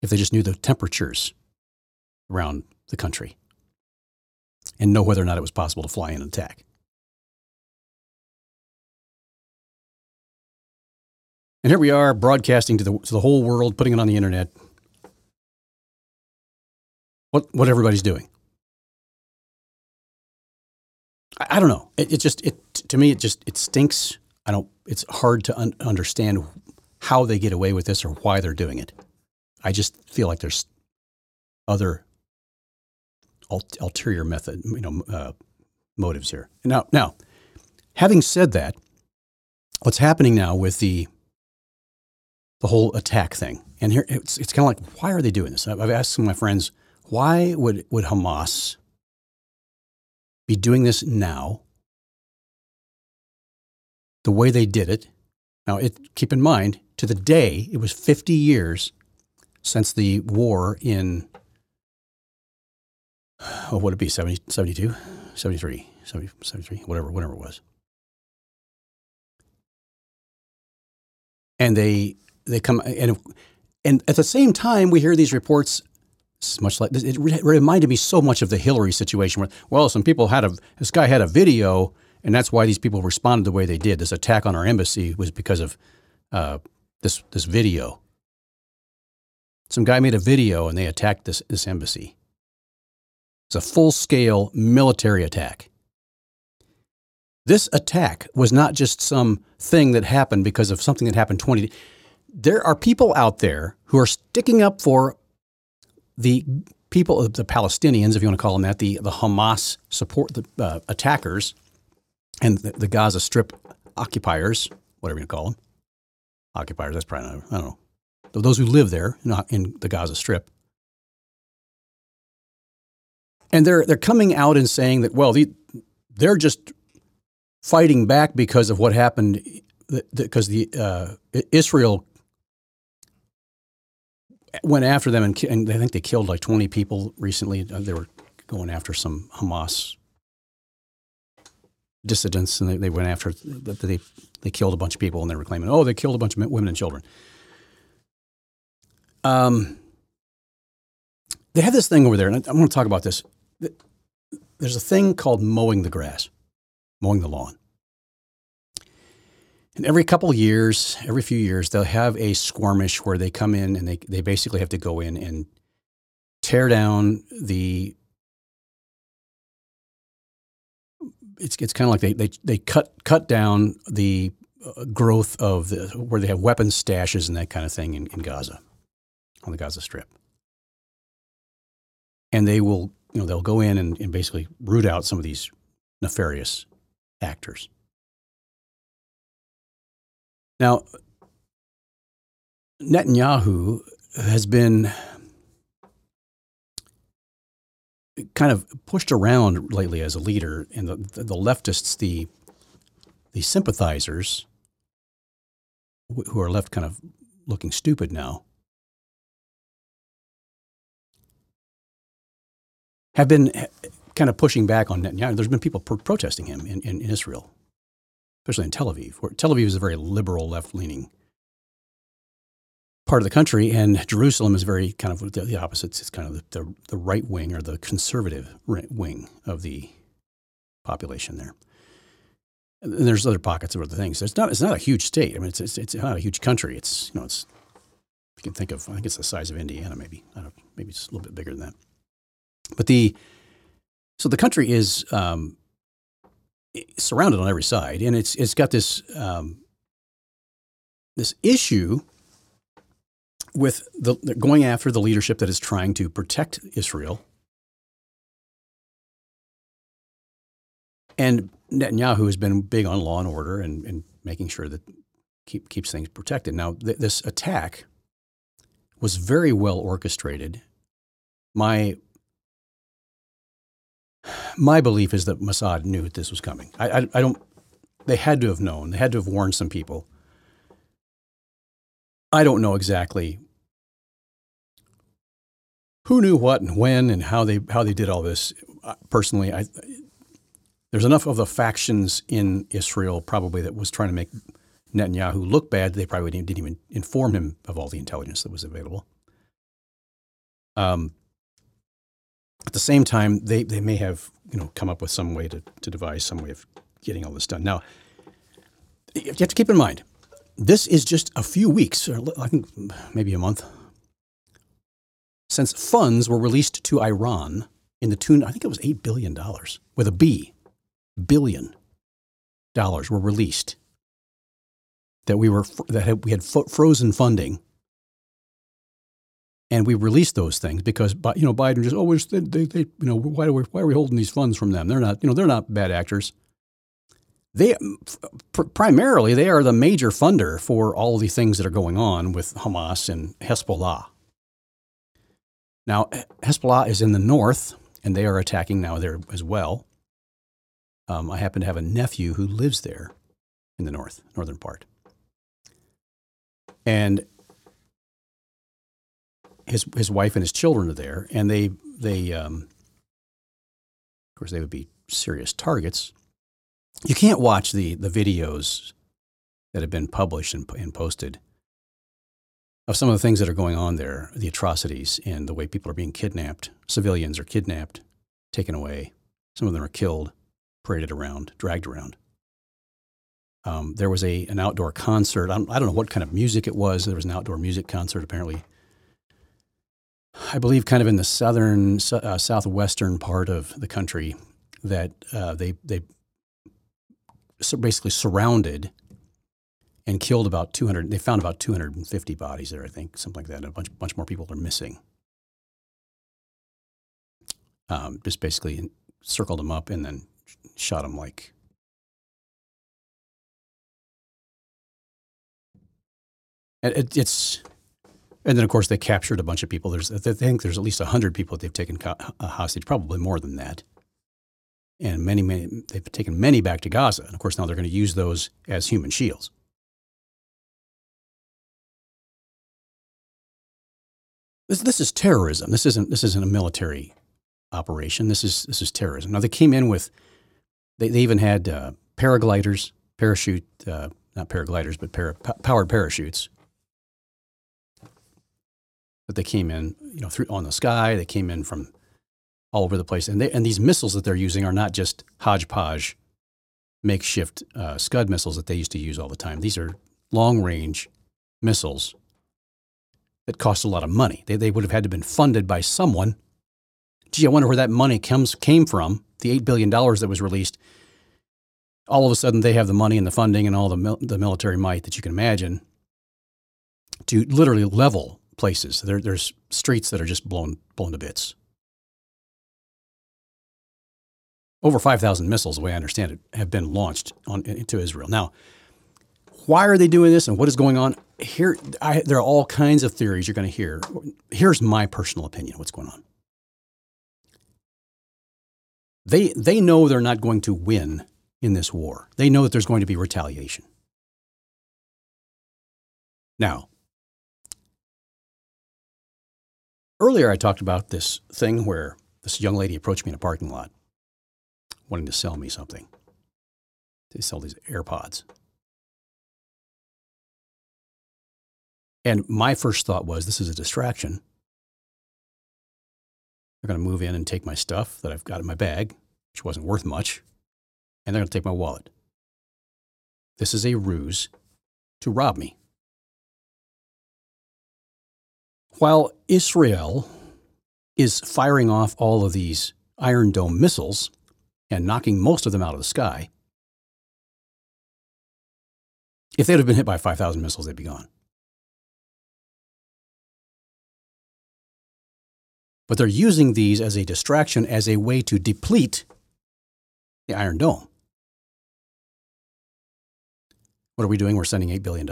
if they just knew the temperatures around the country and know whether or not it was possible to fly in and attack. And here we are broadcasting to the, to the whole world, putting it on the internet. What, what everybody's doing. I, I don't know. It, it just, it, to me, it just, it stinks. I don't, it's hard to un- understand how they get away with this or why they're doing it. I just feel like there's other ulterior method, you know, uh, motives here. Now, now, having said that, what's happening now with the the whole attack thing, and here it's, it's kind of like, why are they doing this? I've asked some of my friends, why would would Hamas be doing this now? The way they did it. Now, it, keep in mind, to the day, it was 50 years since the war in oh, what would it be, 70, 72, 73, 70, 73, whatever, whatever it was. And they, they come, and, and at the same time, we hear these reports, much like it reminded me so much of the Hillary situation where, well, some people had a, this guy had a video, and that's why these people responded the way they did. This attack on our embassy was because of uh, this, this video. Some guy made a video and they attacked this, this embassy. It's a full scale military attack. This attack was not just some thing that happened because of something that happened 20. There are people out there who are sticking up for the people, the Palestinians, if you want to call them that, the, the Hamas support, the uh, attackers, and the, the, Gaza Strip occupiers, whatever you call them. Occupiers, that's probably not, I don't know. Those who live there in the Gaza Strip. And they're, they're coming out and saying that, well, the, they're just fighting back because of what happened, because the, uh, Israel went after them and, and I think they killed like 20 people recently. They were going after some Hamas dissidents and they, they went after, they, they killed a bunch of people and they were claiming, oh, they killed a bunch of women and children. Um, they have this thing over there, and I, I want to talk about this. There's a thing called mowing the grass, mowing the lawn. And every couple years, every few years, they'll have a skirmish where they come in and they, they basically have to go in and tear down the. It's, it's kind of like they, they, they cut, cut down the uh, growth of the, where they have weapons stashes and that kind of thing in, in Gaza, on the Gaza Strip. And they will, you know, they'll go in and, and basically root out some of these nefarious actors. Now, Netanyahu has been kind of pushed around lately as a leader, and the, the, leftists, the the sympathizers, who are left kind of looking stupid now, have been kind of pushing back on Netanyahu. There's been people pro- protesting him in, in, in Israel, especially in Tel Aviv, where Tel Aviv is a very liberal, left leaning part of the country, and Jerusalem is very kind of the, the opposite. It's kind of the, the, the right wing or the conservative ri- wing of the population there. And there's other pockets of other things. It's not, it's not a huge state. I mean, it's, it's, it's not a huge country. It's, you know, it's, you can think of, I think it's the size of Indiana, maybe. I don't, know, maybe it's a little bit bigger than that. But the, so the country is um, surrounded on every side, and it's, it's got this, um, this issue with the, going after the leadership that is trying to protect Israel. And Netanyahu has been big on law and order and, and making sure that keep, keeps things protected. Now, th- this attack was very well orchestrated. My my belief is that Mossad knew that this was coming. I, I, I don't. They had to have known. They had to have warned some people. I don't know exactly who knew what and when and how they how they did all this. Personally, I there's enough of the factions in Israel probably that was trying to make Netanyahu look bad. They probably didn't, didn't even inform him of all the intelligence that was available. Um, at the same time, they, they may have you know come up with some way to, to devise some way of getting all this done. Now, you have to keep in mind, this is just a few weeks, or I think maybe a month, since funds were released to Iran in the tune, I think it was $8 billion with a B, billion dollars were released that we were that we had frozen funding and we released those things because you know Biden just always they, they, they you know why are we why are we holding these funds from them? They're not you know they're not bad actors. They pr- primarily they are the major funder for all the things that are going on with Hamas and Hezbollah. Now Hezbollah is in the north and they are attacking now there as well. Um, I happen to have a nephew who lives there in the north northern part. And his his wife and his children are there, and they they um, of course they would be serious targets. You can't watch the the videos that have been published and, and posted of some of the things that are going on there, the atrocities and the way people are being kidnapped. Civilians are kidnapped, taken away. Some of them are killed, paraded around, dragged around. Um, there was a an outdoor concert. I don't, I don't know what kind of music it was. There was an outdoor music concert apparently I believe, kind of in the southern, uh, southwestern part of the country, that uh, they they basically surrounded and killed about 200. They found about 250 bodies there, I think, something like that. And a bunch bunch more people are missing. Um, just basically circled them up and then shot them like. It, it's and then, of course, they captured a bunch of people. There's, I think there's at least 100 people that they've taken co- uh, hostage, probably more than that. And many, many, they've taken many back to Gaza. And of course, now they're going to use those as human shields. This, this is terrorism. This isn't, this isn't a military operation. This is, this is terrorism. Now, they came in with, they, they even had uh, paragliders, parachute, uh, not paragliders, but para, powered parachutes that they came in, you know, through on the sky. They came in from all over the place, and they and these missiles that they're using are not just hodgepodge, makeshift uh, Scud missiles that they used to use all the time. These are long range missiles that cost a lot of money. They they would have had to have been funded by someone. Gee, I wonder where that money comes came from. The eight billion dollars that was released. All of a sudden, they have the money and the funding and all the mil- the military might that you can imagine to literally level places. There, there's streets that are just blown blown to bits. Over 5,000 missiles, the way I understand it, have been launched on, into Israel. Now, why are they doing this and what is going on? Here, I, there are all kinds of theories you're going to hear. Here's my personal opinion what's going on. They, they know they're not going to win in this war, they know that there's going to be retaliation. Now, earlier I talked about this thing where this young lady approached me in a parking lot wanting to sell me something. They sell these AirPods. And my first thought was this is a distraction. They're going to move in and take my stuff that I've got in my bag, which wasn't worth much, and they're going to take my wallet. This is a ruse to rob me. While Israel is firing off all of these Iron Dome missiles and knocking most of them out of the sky, if they'd have been hit by 5,000 missiles, they'd be gone. But they're using these as a distraction, as a way to deplete the Iron Dome. What are we doing? We're sending $8 billion.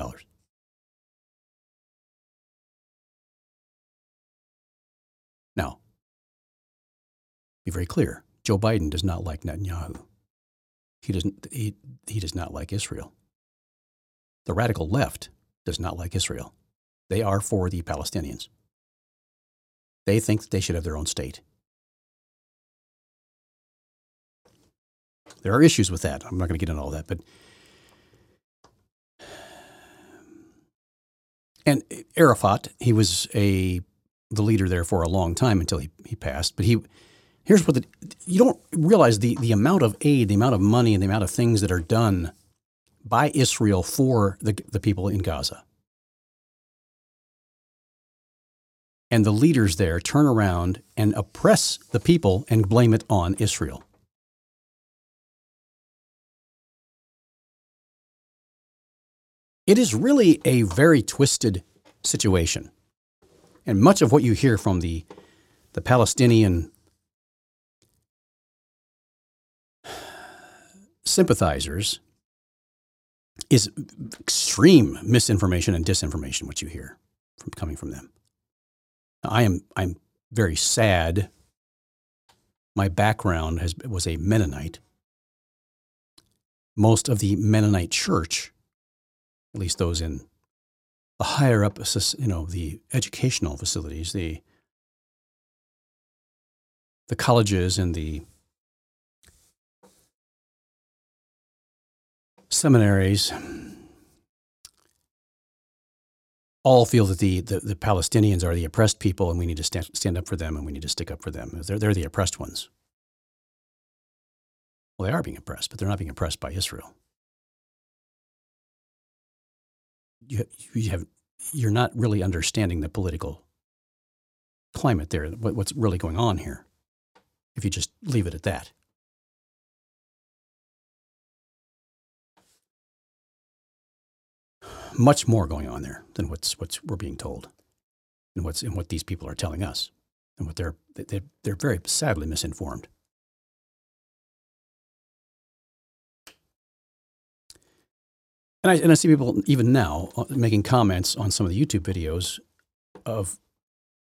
Be very clear Joe Biden does not like Netanyahu. He, doesn't, he, he does not like Israel. The radical left does not like Israel. They are for the Palestinians. They think that they should have their own state. There are issues with that. I'm not going to get into all that, but and Arafat, he was a the leader there for a long time until he, he passed. But he here's what the you don't realize the, the amount of aid, the amount of money, and the amount of things that are done by Israel for the, the people in Gaza. And the leaders there turn around and oppress the people and blame it on Israel. It is really a very twisted situation. And much of what you hear from the, the Palestinian sympathizers is extreme misinformation and disinformation, what you hear from coming from them. I am I'm very sad. My background has, was a Mennonite. Most of the Mennonite church, at least those in the higher up, you know, the educational facilities, the the colleges and the seminaries all feel that the, the, the, Palestinians are the oppressed people and we need to stand, stand up for them and we need to stick up for them. They're, they're the oppressed ones. Well, they are being oppressed, but they're not being oppressed by Israel. You, you have, you're not really understanding the political climate there, what, what's really going on here, if you just leave it at that. Much more going on there than what's what's we're being told, and what's and what these people are telling us, and what they're they, they're very sadly misinformed. And I and I see people even now uh, making comments on some of the YouTube videos of,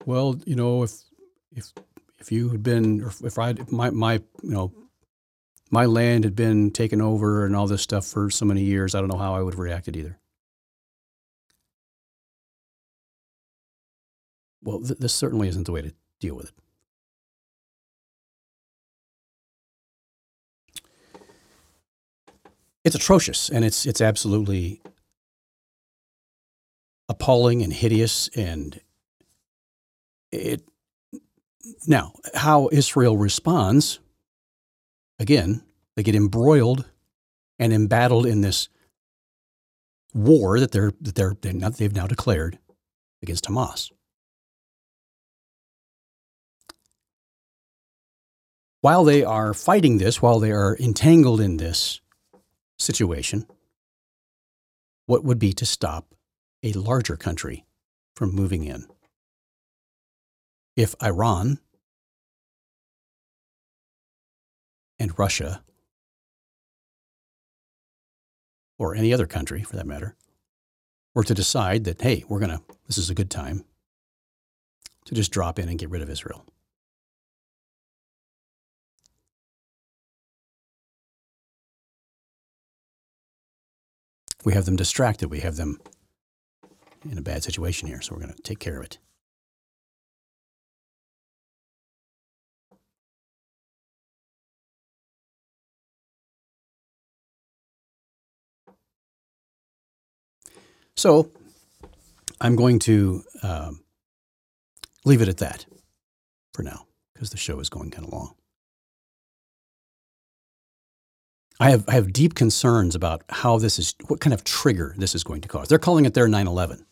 well, you know, if if if you had been, if I my my you know my land had been taken over and all this stuff for so many years, I don't know how I would have reacted either. Well, th- this certainly isn't the way to deal with it. It's atrocious and it's it's absolutely appalling and hideous and it now how Israel responds. Again, they get embroiled and embattled in this war that they're that they're, they're they've now declared against Hamas. While they are fighting this, while they are entangled in this situation, what would be to stop a larger country from moving in? If Iran and Russia, or any other country for that matter, were to decide that, hey, we're going to, this is a good time to just drop in and get rid of Israel. We have them distracted. We have them in a bad situation here, so we're going to take care of it. So I'm going to um, leave it at that for now because the show is going kind of long. I have, I have deep concerns about how this is, what kind of trigger this is going to cause. They're calling it their 9 11.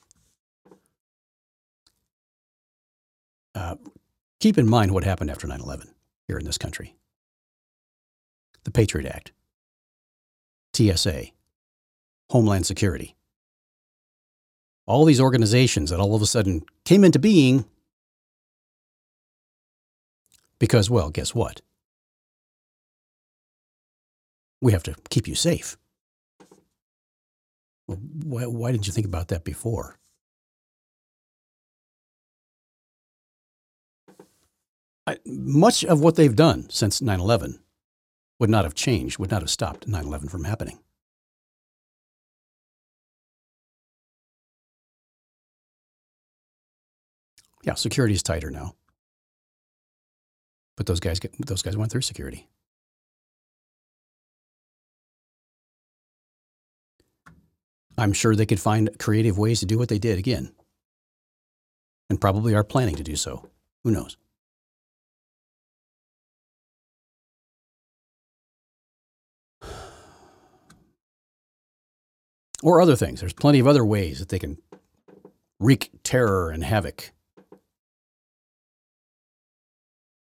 Uh, keep in mind what happened after 9 11 here in this country the Patriot Act, TSA, Homeland Security all these organizations that all of a sudden came into being because, well, guess what? We have to keep you safe. Well, why, why didn't you think about that before? I, much of what they've done since 9 11 would not have changed, would not have stopped 9 11 from happening. Yeah, security is tighter now. But those guys get, those guys went through security. I'm sure they could find creative ways to do what they did again. And probably are planning to do so. Who knows? Or other things. There's plenty of other ways that they can wreak terror and havoc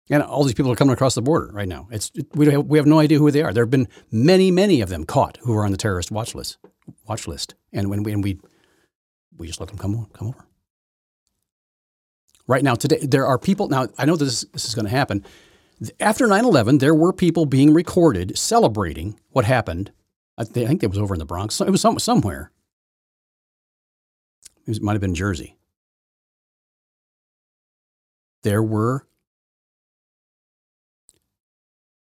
And all these people are coming across the border right now. It's, we, have, we have no idea who they are. There have been many, many of them caught who are on the terrorist watch list. Watch list. And when we, and we, we just let them come, come over. Right now, today, there are people. Now, I know this, this is going to happen. After 9 11, there were people being recorded celebrating what happened. I think it was over in the Bronx. It was some, somewhere. It, might have been Jersey. There were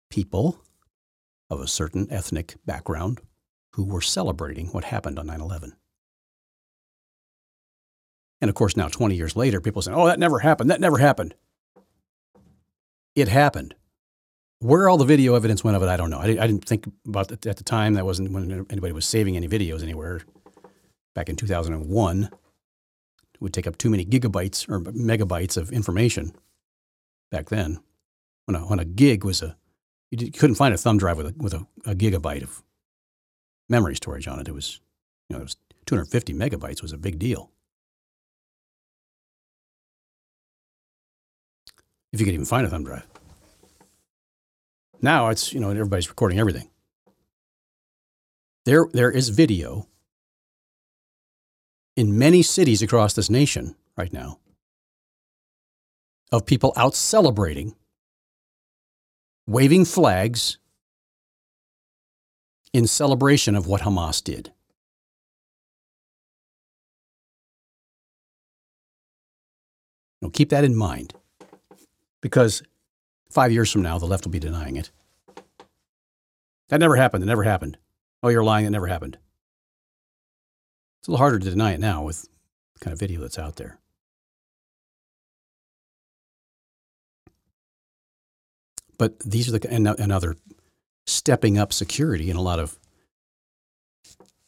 people of a certain ethnic background who were celebrating what happened on 9 11. And of course, now 20 years later, people say, oh, that never happened. That never happened. It happened. Where all the video evidence went of it, I don't know. I, didn't think about it at the time. That wasn't when anybody was saving any videos anywhere. Back in 2001, it would take up too many gigabytes or megabytes of information back then. When a, when a gig was a you couldn't find a thumb drive with a, with a, a, gigabyte of memory storage on it. It was, you know, it was 250 megabytes was a big deal. If you could even find a thumb drive. Now it's, you know, everybody's recording everything. There, there is video in many cities across this nation right now of people out celebrating waving flags in celebration of what Hamas did. Now, keep that in mind because five years from now, the left will be denying it. That never happened. It never happened. Oh, you're lying. It never happened. It's a little harder to deny it now with the kind of video that's out there. But these are the and, and other stepping up security in a lot of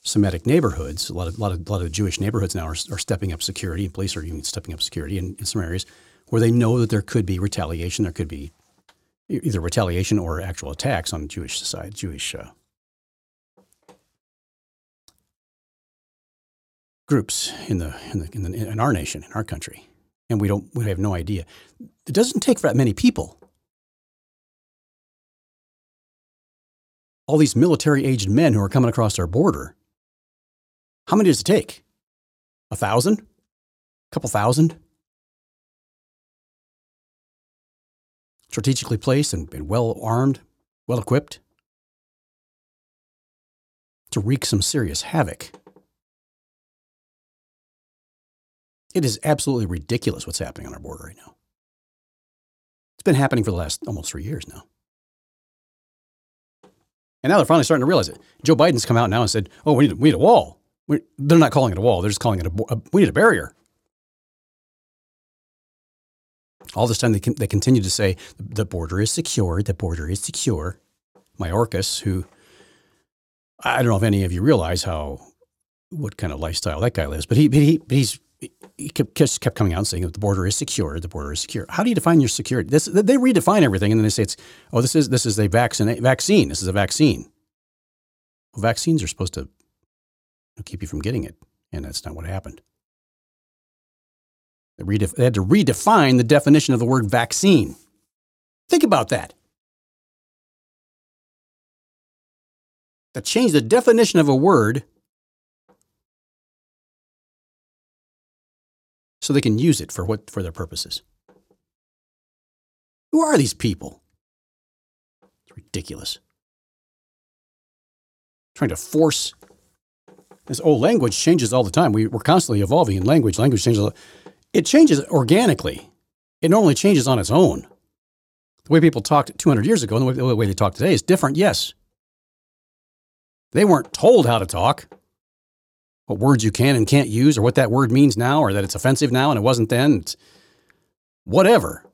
Semitic neighborhoods. A lot of, lot of, lot of Jewish neighborhoods now are, are stepping up security, and police are even stepping up security in, in some areas where they know that there could be retaliation, there could be either retaliation or actual attacks on Jewish society, Jewish uh, groups in the, in the in the in our nation, in our country, and we don't we have no idea. It doesn't take that many people. All these military-aged men who are coming across our border. How many does it take? A thousand? A couple thousand? Strategically placed and, and well armed, well equipped to wreak some serious havoc. It is absolutely ridiculous what's happening on our border right now. It's been happening for the last almost three years now. And now they're finally starting to realize it. Joe Biden's come out now and said, oh, we need, we need a wall. We, they're not calling it a wall, they're just calling it a, a we need a barrier. All this time, they, they continue to say the border is secure, the border is secure. Mayorkas, who I don't know if any of you realize how, what kind of lifestyle that guy lives, but he, he, but he's, he kept, just kept coming out and saying that the border is secure, the border is secure. How do you define your security? This, they redefine everything and then they say it's, oh, this is, this is a vaccine, vaccine. This is a vaccine. Well, vaccines are supposed to keep you from getting it, and that's not what happened. They, redef- they had to redefine the definition of the word vaccine. Think about that. To change the definition of a word so they can use it for what for their purposes. Who are these people? It's ridiculous. Trying to force this old language changes all the time. We, we're constantly evolving in language. Language changes. It changes organically. It normally changes on its own. The way people talked 200 years ago and the way, the way they talk today is different, yes. They weren't told how to talk, what words you can and can't use, or what that word means now, or that it's offensive now and it wasn't then. It's whatever.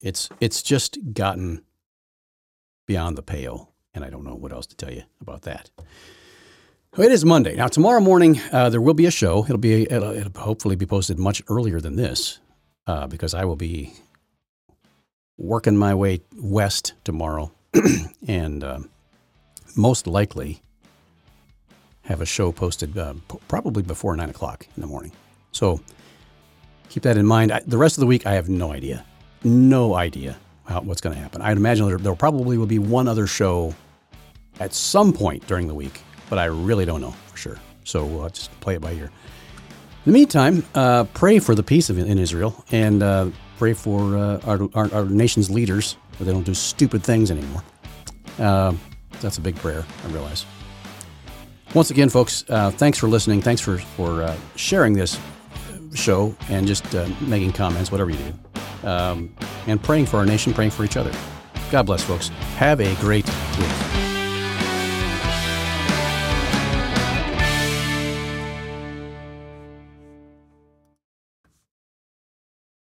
It's, it's just gotten beyond the pale, and I don't know what else to tell you about that. It is Monday. Now, tomorrow morning, uh, there will be a show. It'll be it'll, it'll, hopefully be posted much earlier than this uh, because I will be working my way west tomorrow and uh, most likely have a show posted uh, p- probably before 9 o'clock in the morning. So keep that in mind. I, the rest of the week, I have no idea. No idea how, what's going to happen. I'd imagine there, there probably will be one other show at some point during the week, but I really don't know for sure. So we'll just play it by ear. In the meantime, uh, pray for the peace of, in Israel and uh, pray for uh, our, our, our, nation's leaders so they don't do stupid things anymore. Uh, that's a big prayer, I realize. Once again, folks, uh, thanks for listening. Thanks for, for uh, sharing this show and just making comments, whatever you do. Um, and praying for our nation, praying for each other. God bless, folks. Have a great week.